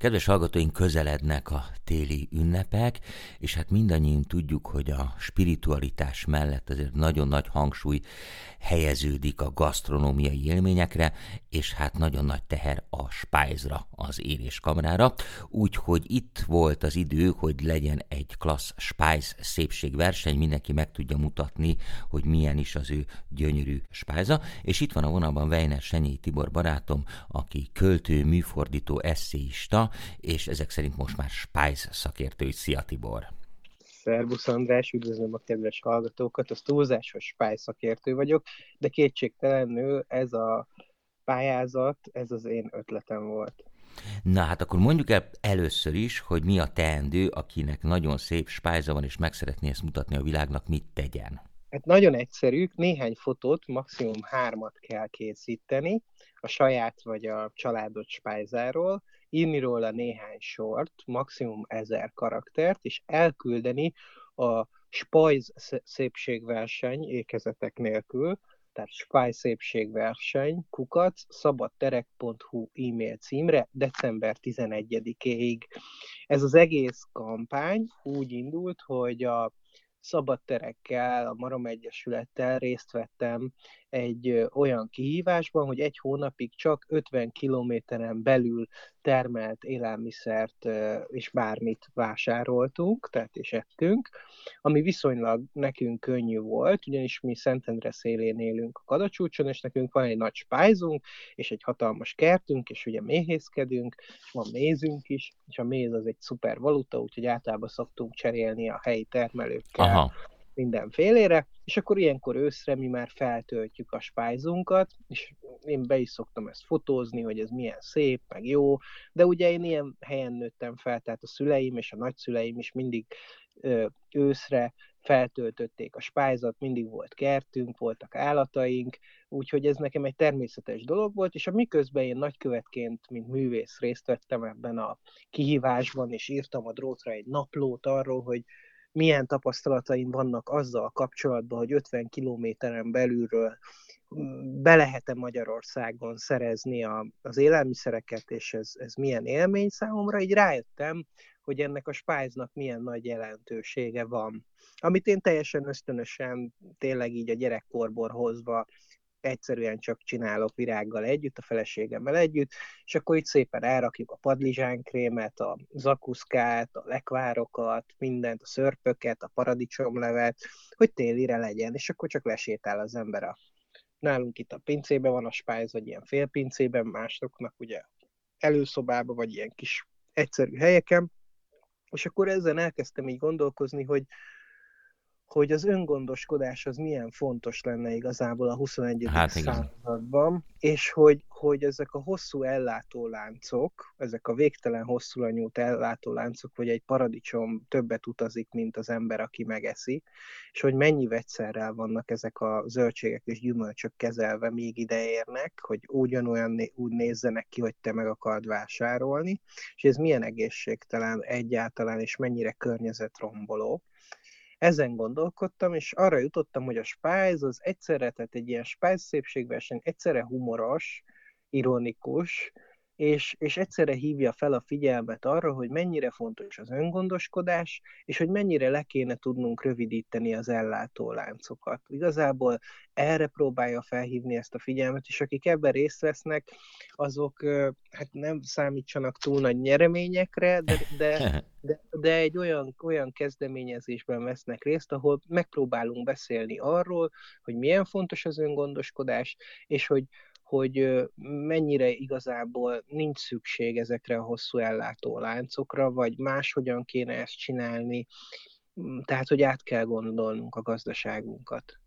Kedves hallgatóink, közelednek a téli ünnepek, és hát mindannyian tudjuk, hogy a spiritualitás mellett azért nagyon nagy hangsúly helyeződik a gasztronómiai élményekre, és hát nagyon nagy teher a spájzra, az éréskamrára, úgyhogy itt volt az idő, hogy legyen egy klassz spájz szépségverseny, mindenki meg tudja mutatni, hogy milyen is az ő gyönyörű spájza, és itt van a vonalban Weiner Senyei Tibor barátom, aki költő, műfordító, eszéista, és ezek szerint most már spájz szakértő. Szia Tibor! Szervusz András, üdvözlöm a kedves hallgatókat, az túlzásos spájz szakértő vagyok, de kétségtelenül ez a pályázat, ez az én ötletem volt. Na hát akkor mondjuk el először is, hogy mi a teendő, akinek nagyon szép spájza van, és meg szeretné ezt mutatni a világnak, mit tegyen. Hát nagyon egyszerű, néhány fotót, maximum hármat kell készíteni, a saját vagy a családot spájzáról, írni róla néhány sort, maximum ezer karaktert, és elküldeni a spajz szépségverseny ékezetek nélkül, tehát Spáj szépségverseny, kukac, szabadterek.hu e-mail címre december 11-ig. Ez az egész kampány úgy indult, hogy a szabadterekkel, a Marom Egyesülettel részt vettem egy olyan kihívásban, hogy egy hónapig csak 50 kilométeren belül termelt élelmiszert és bármit vásároltunk, tehát és ettünk, ami viszonylag nekünk könnyű volt, ugyanis mi Szentendre szélén élünk a Kadacsúcson, és nekünk van egy nagy spájzunk, és egy hatalmas kertünk, és ugye méhészkedünk, és van mézünk is, és a méz az egy szuper valuta, úgyhogy általában szoktunk cserélni a helyi termelőkkel. Aha mindenfélére, és akkor ilyenkor őszre mi már feltöltjük a spájzunkat, és én be is szoktam ezt fotózni, hogy ez milyen szép, meg jó, de ugye én ilyen helyen nőttem fel, tehát a szüleim és a nagyszüleim is mindig ö, őszre feltöltötték a spájzat, mindig volt kertünk, voltak állataink, úgyhogy ez nekem egy természetes dolog volt, és a miközben én nagykövetként, mint művész részt vettem ebben a kihívásban, és írtam a drótra egy naplót arról, hogy milyen tapasztalataim vannak azzal kapcsolatban, hogy 50 kilométeren belülről mm, be lehet-e Magyarországon szerezni a, az élelmiszereket, és ez, ez milyen élmény számomra, így rájöttem, hogy ennek a spájznak milyen nagy jelentősége van. Amit én teljesen ösztönösen, tényleg így a gyerekkorból hozva egyszerűen csak csinálok virággal együtt, a feleségemmel együtt, és akkor itt szépen elrakjuk a padlizsánkrémet, a zakuszkát, a lekvárokat, mindent, a szörpöket, a paradicsomlevet, hogy télire legyen, és akkor csak lesétál az ember a nálunk itt a pincében van a spájz, vagy ilyen félpincében, másoknak ugye előszobában, vagy ilyen kis egyszerű helyeken, és akkor ezen elkezdtem így gondolkozni, hogy hogy az öngondoskodás az milyen fontos lenne igazából a 21. Hát században, és hogy, hogy ezek a hosszú ellátóláncok, ezek a végtelen hosszú anyút ellátóláncok, hogy egy paradicsom többet utazik, mint az ember, aki megeszi, és hogy mennyi vegyszerrel vannak ezek a zöldségek és gyümölcsök kezelve, míg ide érnek, hogy ugyanolyan úgy nézzenek ki, hogy te meg akard vásárolni, és ez milyen egészségtelen egyáltalán, és mennyire környezetromboló ezen gondolkodtam, és arra jutottam, hogy a Spice az egyszerre, tehát egy ilyen Spice szépségverseny egyszerre humoros, ironikus, és, és egyszerre hívja fel a figyelmet arra, hogy mennyire fontos az öngondoskodás, és hogy mennyire le kéne tudnunk rövidíteni az ellátóláncokat. Igazából erre próbálja felhívni ezt a figyelmet, és akik ebben részt vesznek, azok hát nem számítsanak túl nagy nyereményekre, de, de, de, de egy olyan, olyan kezdeményezésben vesznek részt, ahol megpróbálunk beszélni arról, hogy milyen fontos az öngondoskodás, és hogy hogy mennyire igazából nincs szükség ezekre a hosszú ellátó láncokra, vagy máshogyan kéne ezt csinálni, tehát hogy át kell gondolnunk a gazdaságunkat.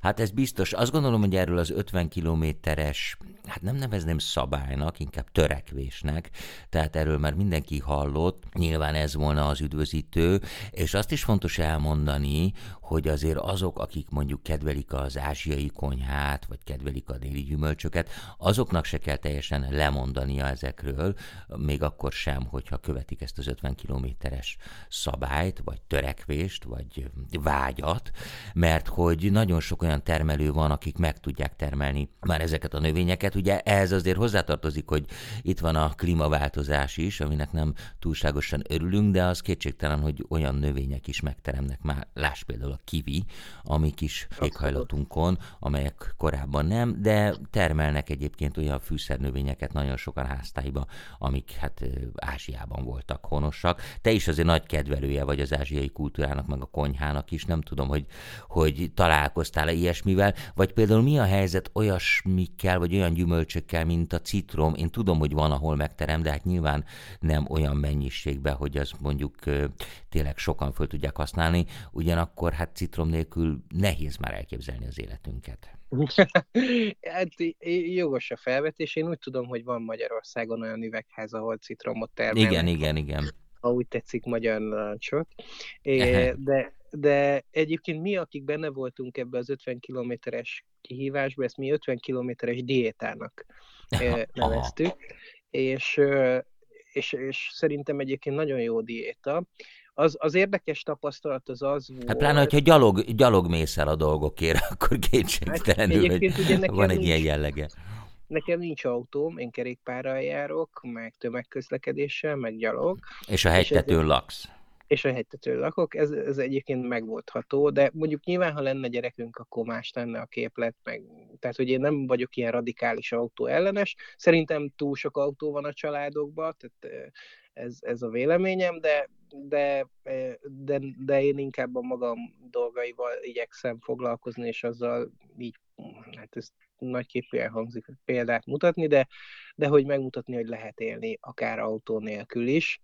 Hát ez biztos. Azt gondolom, hogy erről az 50 kilométeres, hát nem nevezném szabálynak, inkább törekvésnek, tehát erről már mindenki hallott, nyilván ez volna az üdvözítő, és azt is fontos elmondani, hogy azért azok, akik mondjuk kedvelik az ázsiai konyhát, vagy kedvelik a déli gyümölcsöket, azoknak se kell teljesen lemondania ezekről, még akkor sem, hogyha követik ezt az 50 kilométeres szabályt, vagy törekvést, vagy vágyat, mert hogy nagyon sok olyan termelő van, akik meg tudják termelni már ezeket a növényeket. Ugye ehhez azért hozzátartozik, hogy itt van a klímaváltozás is, aminek nem túlságosan örülünk, de az kétségtelen, hogy olyan növények is megteremnek már, láss például a kivi, amik is éghajlatunkon, amelyek korábban nem, de termelnek egyébként olyan fűszernövényeket nagyon sokan háztáiba, amik hát Ázsiában voltak honosak. Te is azért nagy kedvelője vagy az ázsiai kultúrának, meg a konyhának is, nem tudom, hogy, hogy találkoztál-e ilyesmivel, vagy például mi a helyzet olyasmikkel, vagy olyan gyümölcsökkel, mint a citrom. Én tudom, hogy van, ahol megterem, de hát nyilván nem olyan mennyiségben, hogy az mondjuk tényleg sokan föl tudják használni, ugyanakkor hát citrom nélkül nehéz már elképzelni az életünket. hát jogos a felvetés. Én úgy tudom, hogy van Magyarországon olyan üvegház, ahol citromot termelnek. Igen, igen, igen. Ha úgy tetszik, magyar narancsot. De, de egyébként mi, akik benne voltunk ebbe az 50 kilométeres kihívásba, ezt mi 50 kilométeres diétának neveztük, és, és, és szerintem egyébként nagyon jó diéta. Az, az érdekes tapasztalat az az volt... Hát pláne, hogyha gyalog, gyalog mész el a dolgokért, akkor kétségtelenül, hát, hogy van egy nincs, ilyen jellege. Nekem nincs autóm, én kerékpárral járok, meg tömegközlekedéssel, meg gyalog. És a hegytetőn és laksz és a hegytetőn lakok, ez, ez egyébként megvoltható, de mondjuk nyilván, ha lenne gyerekünk, akkor más lenne a képlet, meg, tehát hogy én nem vagyok ilyen radikális autó ellenes, szerintem túl sok autó van a családokban, tehát ez, ez a véleményem, de, de, de, de én inkább a magam dolgaival igyekszem foglalkozni, és azzal így, hát ez nagyképűen hangzik példát mutatni, de, de hogy megmutatni, hogy lehet élni akár autó nélkül is,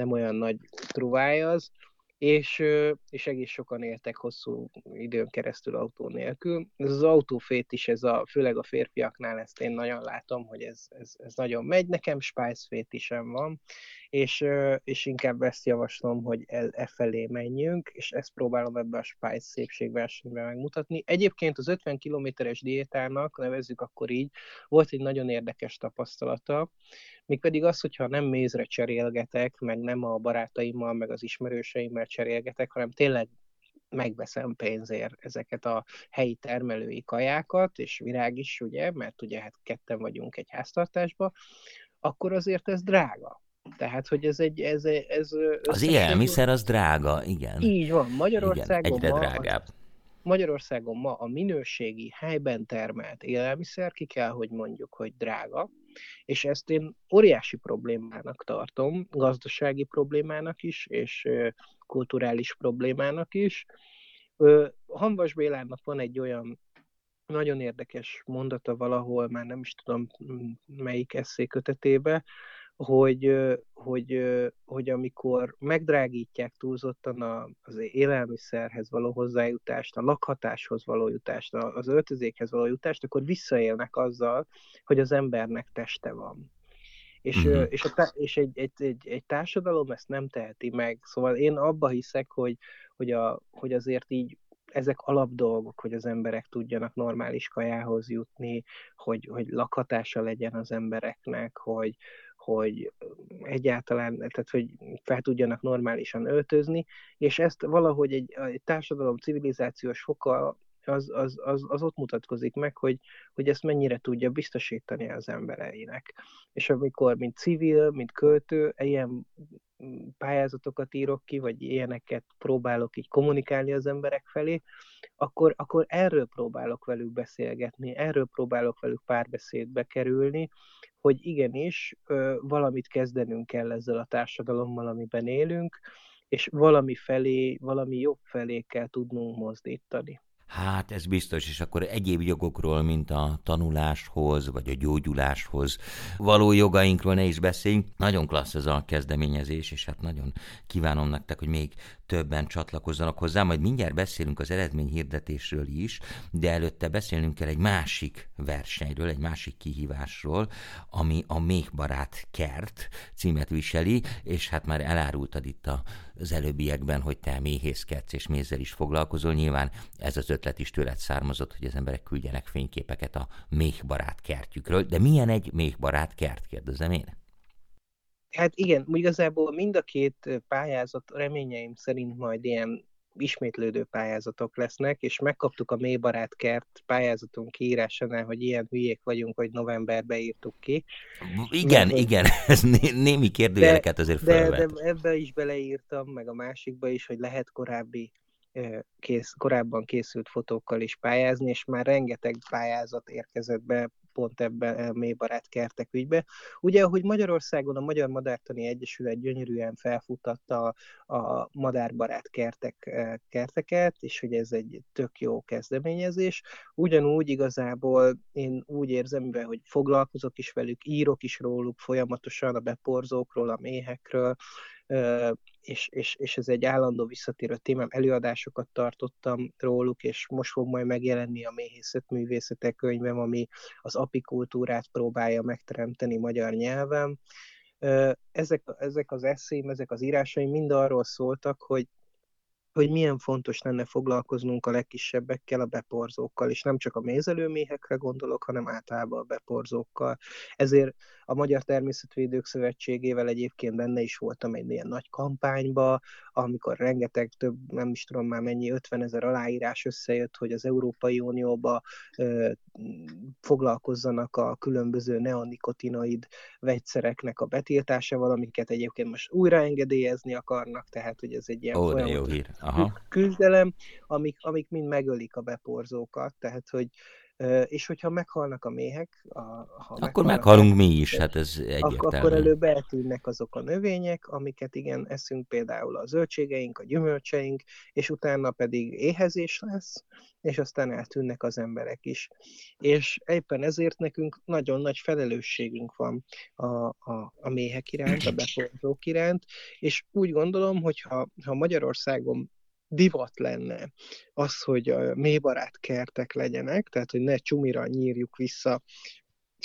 nem olyan nagy truváj az, és, és egész sokan éltek hosszú időn keresztül autó nélkül. Ez az autófét is, ez a, főleg a férfiaknál ezt én nagyon látom, hogy ez, ez, ez nagyon megy. Nekem Spice is van, és, és inkább ezt javaslom, hogy e, e felé menjünk, és ezt próbálom ebbe a Spice szépségversenyben megmutatni. Egyébként az 50 kilométeres diétának, nevezzük akkor így, volt egy nagyon érdekes tapasztalata, mégpedig az, hogyha nem mézre cserélgetek, meg nem a barátaimmal, meg az ismerőseimmel cserélgetek, hanem tényleg megveszem pénzért ezeket a helyi termelői kajákat, és virág is, ugye, mert ugye hát ketten vagyunk egy háztartásba, akkor azért ez drága. Tehát, hogy ez egy... Ez, ez az élelmiszer az drága, igen. Így van. Magyarországon igen, egyre drágább. Ma, Magyarországon ma a minőségi, helyben termelt élelmiszer, ki kell, hogy mondjuk, hogy drága, és ezt én óriási problémának tartom, gazdasági problémának is, és kulturális problémának is. Hanvas Bélának van egy olyan nagyon érdekes mondata valahol, már nem is tudom melyik eszékötetébe, hogy, hogy, hogy amikor megdrágítják túlzottan az élelmiszerhez való hozzájutást, a lakhatáshoz való jutást, az öltözékhez való jutást, akkor visszaélnek azzal, hogy az embernek teste van. És, uh-huh. és, a, és egy, egy, egy, egy társadalom ezt nem teheti meg. Szóval én abba hiszek, hogy, hogy, a, hogy azért így ezek alapdolgok, hogy az emberek tudjanak normális kajához jutni, hogy, hogy lakhatása legyen az embereknek, hogy, hogy egyáltalán, tehát hogy fel tudjanak normálisan öltözni, és ezt valahogy egy, egy társadalom civilizációs foka az, az, az, az ott mutatkozik meg, hogy, hogy ezt mennyire tudja biztosítani az embereinek. És amikor, mint civil, mint költő, ilyen pályázatokat írok ki, vagy ilyeneket próbálok így kommunikálni az emberek felé, akkor, akkor erről próbálok velük beszélgetni, erről próbálok velük párbeszédbe kerülni, hogy igenis valamit kezdenünk kell ezzel a társadalommal, amiben élünk, és valami felé, valami jobb felé kell tudnunk mozdítani. Hát ez biztos, és akkor egyéb jogokról, mint a tanuláshoz, vagy a gyógyuláshoz való jogainkról ne is beszéljünk. Nagyon klassz ez a kezdeményezés, és hát nagyon kívánom nektek, hogy még többen csatlakozzanak hozzá, majd mindjárt beszélünk az eredményhirdetésről is, de előtte beszélnünk kell egy másik versenyről, egy másik kihívásról, ami a Méhbarát kert címet viseli, és hát már elárultad itt az előbbiekben, hogy te méhészkedsz és mézzel is foglalkozol. Nyilván ez az ötlet is tőled származott, hogy az emberek küldjenek fényképeket a méhbarát kertjükről. De milyen egy méhbarát kert, kérdezem én? Hát igen, igazából mind a két pályázat reményeim szerint majd ilyen ismétlődő pályázatok lesznek, és megkaptuk a Mélybarát kert pályázatunk kiírásánál, hogy ilyen hülyék vagyunk, hogy novemberbe írtuk ki. Igen, Mert, igen, ez némi kérdőjeleket azért de, de, de ebbe is beleírtam, meg a másikba is, hogy lehet korábbi kész, korábban készült fotókkal is pályázni, és már rengeteg pályázat érkezett be pont ebben a mélybarát kertek ügybe. Ugye, ahogy Magyarországon a Magyar Madártani Egyesület gyönyörűen felfutatta a madárbarát kertek, kerteket, és hogy ez egy tök jó kezdeményezés, ugyanúgy igazából én úgy érzem, mivel, hogy foglalkozok is velük, írok is róluk folyamatosan a beporzókról, a méhekről, és, és, és ez egy állandó visszatérő témám, előadásokat tartottam róluk, és most fog majd megjelenni a méhészet művészetek könyvem, ami az apikultúrát próbálja megteremteni magyar nyelven. Ezek, ezek az eszém, ezek az írásaim mind arról szóltak, hogy hogy milyen fontos lenne foglalkoznunk a legkisebbekkel, a beporzókkal, és nem csak a mézelőméhekre gondolok, hanem általában a beporzókkal. Ezért a Magyar Természetvédők Szövetségével egyébként benne is voltam egy ilyen nagy kampányba, amikor rengeteg több, nem is tudom már mennyi, 50 ezer aláírás összejött, hogy az Európai Unióba ö, foglalkozzanak a különböző neonikotinoid vegyszereknek a betiltásával, amiket egyébként most újraengedélyezni akarnak, tehát hogy ez egy ilyen Ó, jó hír. Aha. küzdelem, amik, amik mind megölik a beporzókat, tehát hogy és hogyha meghalnak a méhek, a, ha akkor meghalunk mi is, hát ez egyértelmű. Akkor előbb eltűnnek azok a növények, amiket igen, eszünk például a zöldségeink, a gyümölcseink, és utána pedig éhezés lesz, és aztán eltűnnek az emberek is. És éppen ezért nekünk nagyon nagy felelősségünk van a, a, a méhek iránt, a beporzók iránt, és úgy gondolom, hogy ha, ha Magyarországon divat lenne az, hogy mélybarát kertek legyenek, tehát hogy ne csumira nyírjuk vissza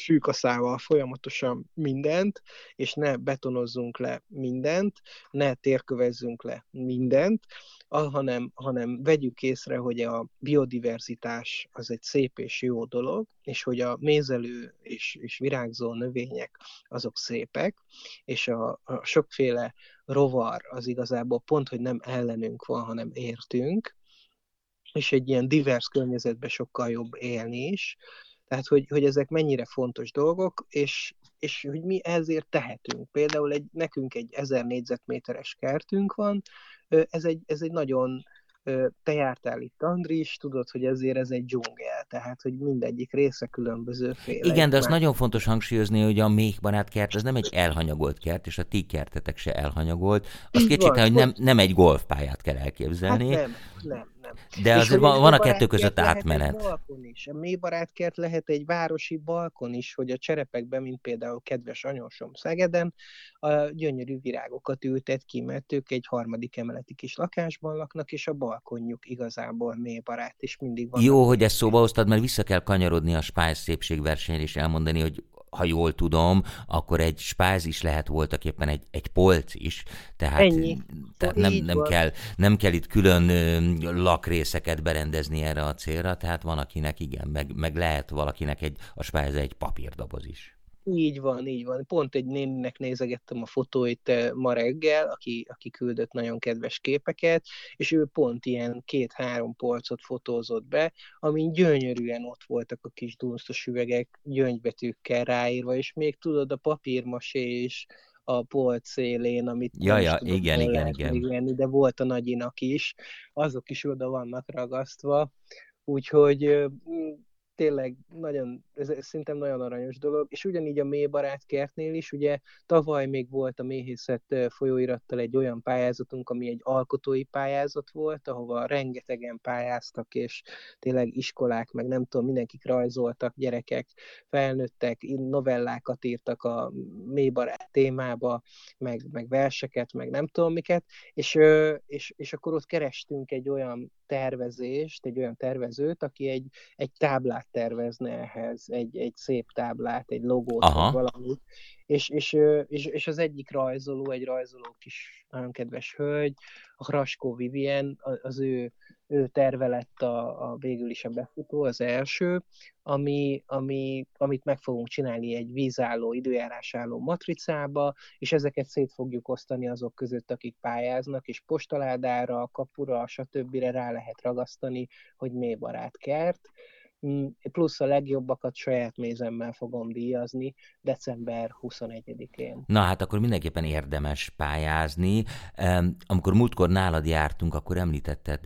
fűkaszával folyamatosan mindent, és ne betonozzunk le mindent, ne térkövezzünk le mindent, hanem, hanem vegyük észre, hogy a biodiverzitás az egy szép és jó dolog, és hogy a mézelő és, és virágzó növények azok szépek, és a, a sokféle rovar az igazából pont, hogy nem ellenünk van, hanem értünk, és egy ilyen divers környezetben sokkal jobb élni is. Tehát, hogy, hogy ezek mennyire fontos dolgok, és, és hogy mi ezért tehetünk. Például egy, nekünk egy 1000 négyzetméteres kertünk van, ez egy, ez egy nagyon te jártál itt, Andris, tudod, hogy ezért ez egy dzsungel, tehát, hogy mindegyik része különböző féle. Igen, de az nagyon fontos hangsúlyozni, hogy a méhbarát kert, ez nem egy elhanyagolt kert, és a ti kertetek se elhanyagolt. Azt kétségtelen, hogy nem, nem egy golfpályát kell elképzelni. Hát nem, nem, nem. De azért van, van a kettő között átmenet. Balkon is. A mélybarátkert lehet egy városi balkon is, hogy a cserepekben, mint például kedves anyósom Szegeden, a gyönyörű virágokat ültet ki, mert ők egy harmadik emeleti kis lakásban laknak, és a balkonjuk igazából mélybarát, és mindig van. Jó, hogy ezt szóba hoztad, mert vissza kell kanyarodni a Spice szépségversenyre, és elmondani, hogy ha jól tudom, akkor egy spáz is lehet voltak éppen egy, egy polc is. Tehát, Ennyi. tehát nem, nem, kell, nem kell itt külön lakrészeket berendezni erre a célra, tehát van akinek igen, meg, meg lehet valakinek egy, a spáz egy papírdoboz is. Így van, így van. Pont egy néninek nézegettem a fotóit eh, ma reggel, aki, aki küldött nagyon kedves képeket, és ő pont ilyen két-három polcot fotózott be, amin gyönyörűen ott voltak a kis dunsztos üvegek gyöngybetűkkel ráírva, és még tudod, a papírmasé is a polc szélén, amit ja, ja, tudom, igen, igen, igen. Venni, de volt a nagyinak is, azok is oda vannak ragasztva, úgyhogy tényleg nagyon, ez, ez szerintem nagyon aranyos dolog, és ugyanígy a mély kertnél is, ugye tavaly még volt a méhészet folyóirattal egy olyan pályázatunk, ami egy alkotói pályázat volt, ahova rengetegen pályáztak, és tényleg iskolák, meg nem tudom, mindenkik rajzoltak, gyerekek, felnőttek, novellákat írtak a mélybarát témába, meg, meg verseket, meg nem tudom miket, és, és, és akkor ott kerestünk egy olyan tervezést, egy olyan tervezőt, aki egy, egy táblát tervezne ehhez, egy, egy szép táblát, egy logót, Aha. vagy valamit, és, és, és, és az egyik rajzoló, egy rajzoló kis nagyon kedves hölgy, a Hraskó Vivien, az ő, ő terve lett a, a végül is a befutó, az első, ami, ami, amit meg fogunk csinálni egy vízálló, időjárásálló matricába, és ezeket szét fogjuk osztani azok között, akik pályáznak, és postaládára, kapura, stb. rá lehet ragasztani, hogy mély barát kert Mm, plusz a legjobbakat saját mézemmel fogom díjazni december 21-én. Na hát akkor mindenképpen érdemes pályázni. Amikor múltkor nálad jártunk, akkor említetted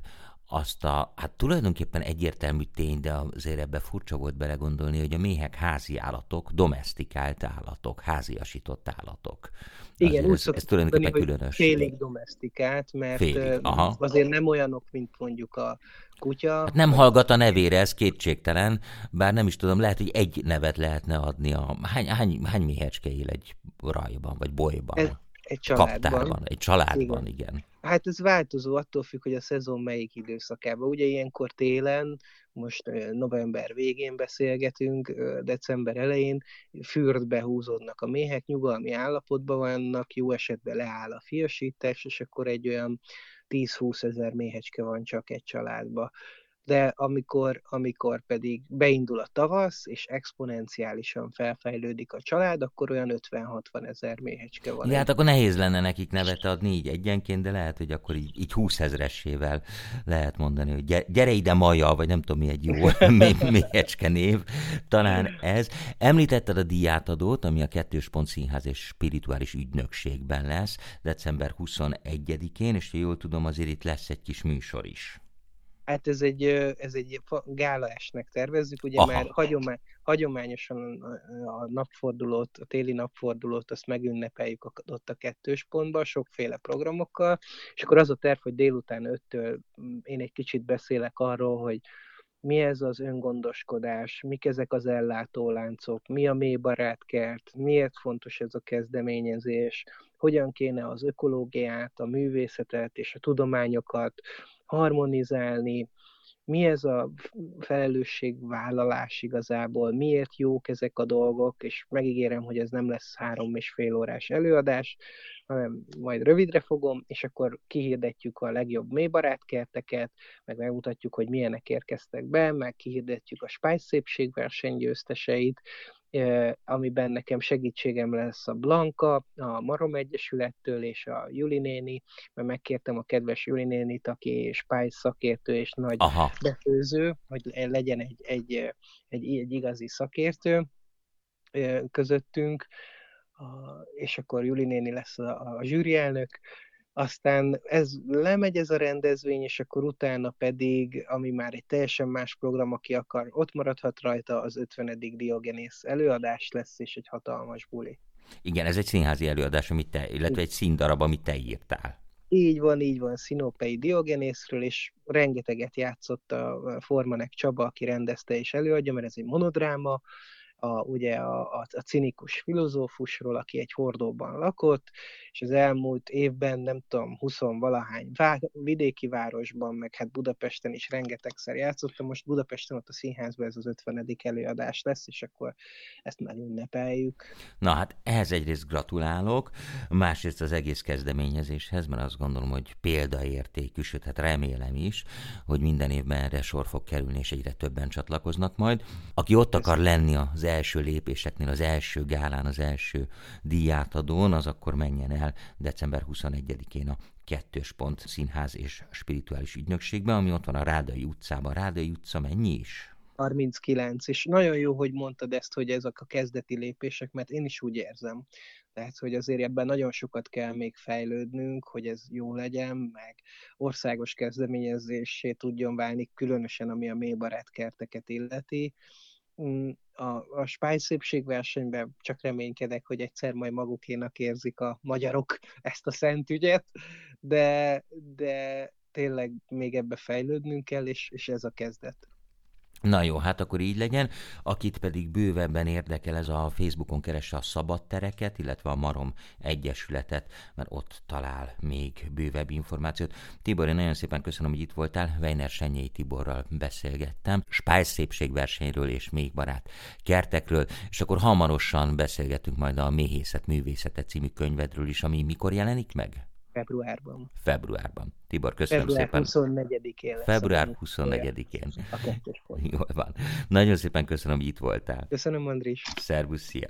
azt a, hát tulajdonképpen egyértelmű tény, de azért ebbe furcsa volt belegondolni, hogy a méhek házi állatok, domestikált állatok, háziasított állatok. Igen, azért úgy ez, ez tulajdonképpen mondani, különös. Félig domestikált, mert félig, aha. azért nem olyanok, mint mondjuk a kutya. Hát nem hallgat a nevére, ez kétségtelen, bár nem is tudom, lehet, hogy egy nevet lehetne adni. A, hány, hány, hány méhecske él egy rajban, vagy bolyban? Ez, egy családban. Kaptárban, egy családban, igen. igen. Hát ez változó, attól függ, hogy a szezon melyik időszakában. Ugye ilyenkor télen, most november végén beszélgetünk, december elején, fürdbe húzódnak a méhek, nyugalmi állapotban vannak, jó esetben leáll a fiasítás, és akkor egy olyan 10-20 ezer méhecske van csak egy családba de amikor, amikor pedig beindul a tavasz, és exponenciálisan felfejlődik a család, akkor olyan 50-60 ezer méhecske van. Ja, hát akkor nehéz lenne nekik nevet adni így egyenként, de lehet, hogy akkor így, így 20 ezressével lehet mondani, hogy gyere ide Maja, vagy nem tudom mi egy jó méhecske név, talán ez. Említetted a diátadót, ami a Kettős Pont Színház és Spirituális Ügynökségben lesz, december 21-én, és jól tudom, azért itt lesz egy kis műsor is. Hát ez egy, ez egy gálaesnek tervezzük, ugye Aha. már hagyomány, hagyományosan a napfordulót, a téli napfordulót, azt megünnepeljük ott a kettős pontban, sokféle programokkal, és akkor az a terv, hogy délután öttől mm, én egy kicsit beszélek arról, hogy mi ez az öngondoskodás, mik ezek az ellátóláncok, mi a mély barátkert, miért fontos ez a kezdeményezés, hogyan kéne az ökológiát, a művészetet és a tudományokat harmonizálni, mi ez a felelősségvállalás igazából, miért jók ezek a dolgok, és megígérem, hogy ez nem lesz három és fél órás előadás, hanem majd rövidre fogom, és akkor kihirdetjük a legjobb mélybarátkerteket, meg megmutatjuk, hogy milyenek érkeztek be, meg kihirdetjük a Spice szépségverseny győzteseit, amiben nekem segítségem lesz a Blanka, a Marom Egyesülettől és a Juli néni, mert megkértem a kedves Juli nénit, aki Spice szakértő és nagy Aha. befőző, hogy legyen egy, egy, egy, egy igazi szakértő közöttünk, és akkor Juli néni lesz a, a zsűrielnök, aztán ez lemegy ez a rendezvény, és akkor utána pedig, ami már egy teljesen más program, aki akar, ott maradhat rajta, az 50. Diogenész előadás lesz, és egy hatalmas buli. Igen, ez egy színházi előadás, amit te, illetve egy színdarab, amit te írtál. Így van, így van, Szinopei Diogenészről, és rengeteget játszott a Formanek Csaba, aki rendezte és előadja, mert ez egy monodráma, a, ugye a, a, a cinikus filozófusról, aki egy hordóban lakott, és az elmúlt évben, nem tudom, 20 valahány vá, vidéki városban, meg hát Budapesten is rengetegszer játszottam, most Budapesten ott a színházban ez az 50. előadás lesz, és akkor ezt már ünnepeljük. Na hát ehhez egyrészt gratulálok, másrészt az egész kezdeményezéshez, mert azt gondolom, hogy példaértékű, sőt, hát remélem is, hogy minden évben erre sor fog kerülni, és egyre többen csatlakoznak majd. Aki ott akar lenni az első lépéseknél, az első gálán, az első díjátadón, az akkor menjen el december 21-én a Kettős Pont Színház és Spirituális Ügynökségben, ami ott van a Rádai utcában. Rádai utca mennyi is? 39, és nagyon jó, hogy mondtad ezt, hogy ezek a kezdeti lépések, mert én is úgy érzem. Tehát, hogy azért ebben nagyon sokat kell még fejlődnünk, hogy ez jó legyen, meg országos kezdeményezésé tudjon válni, különösen ami a mélybarát kerteket illeti. Mm, a, a Spájz szépségversenyben csak reménykedek, hogy egyszer majd magukénak érzik a magyarok ezt a szent ügyet, de, de tényleg még ebbe fejlődnünk kell, és, és ez a kezdet. Na jó, hát akkor így legyen. Akit pedig bővebben érdekel, ez a Facebookon keresse a szabadtereket, illetve a Marom Egyesületet, mert ott talál még bővebb információt. Tibor, én nagyon szépen köszönöm, hogy itt voltál. Weiner Senyei Tiborral beszélgettem. Spájz szépségversenyről és még barát kertekről, és akkor hamarosan beszélgetünk majd a Méhészet Művészete című könyvedről is, ami mikor jelenik meg? Februárban. Februárban. Tibor, köszönöm Február szépen. 24-én lesz. Február a 24-én. A kettős pont. Jól van. Nagyon szépen köszönöm, hogy itt voltál. Köszönöm, Andris. Szervusz, szia!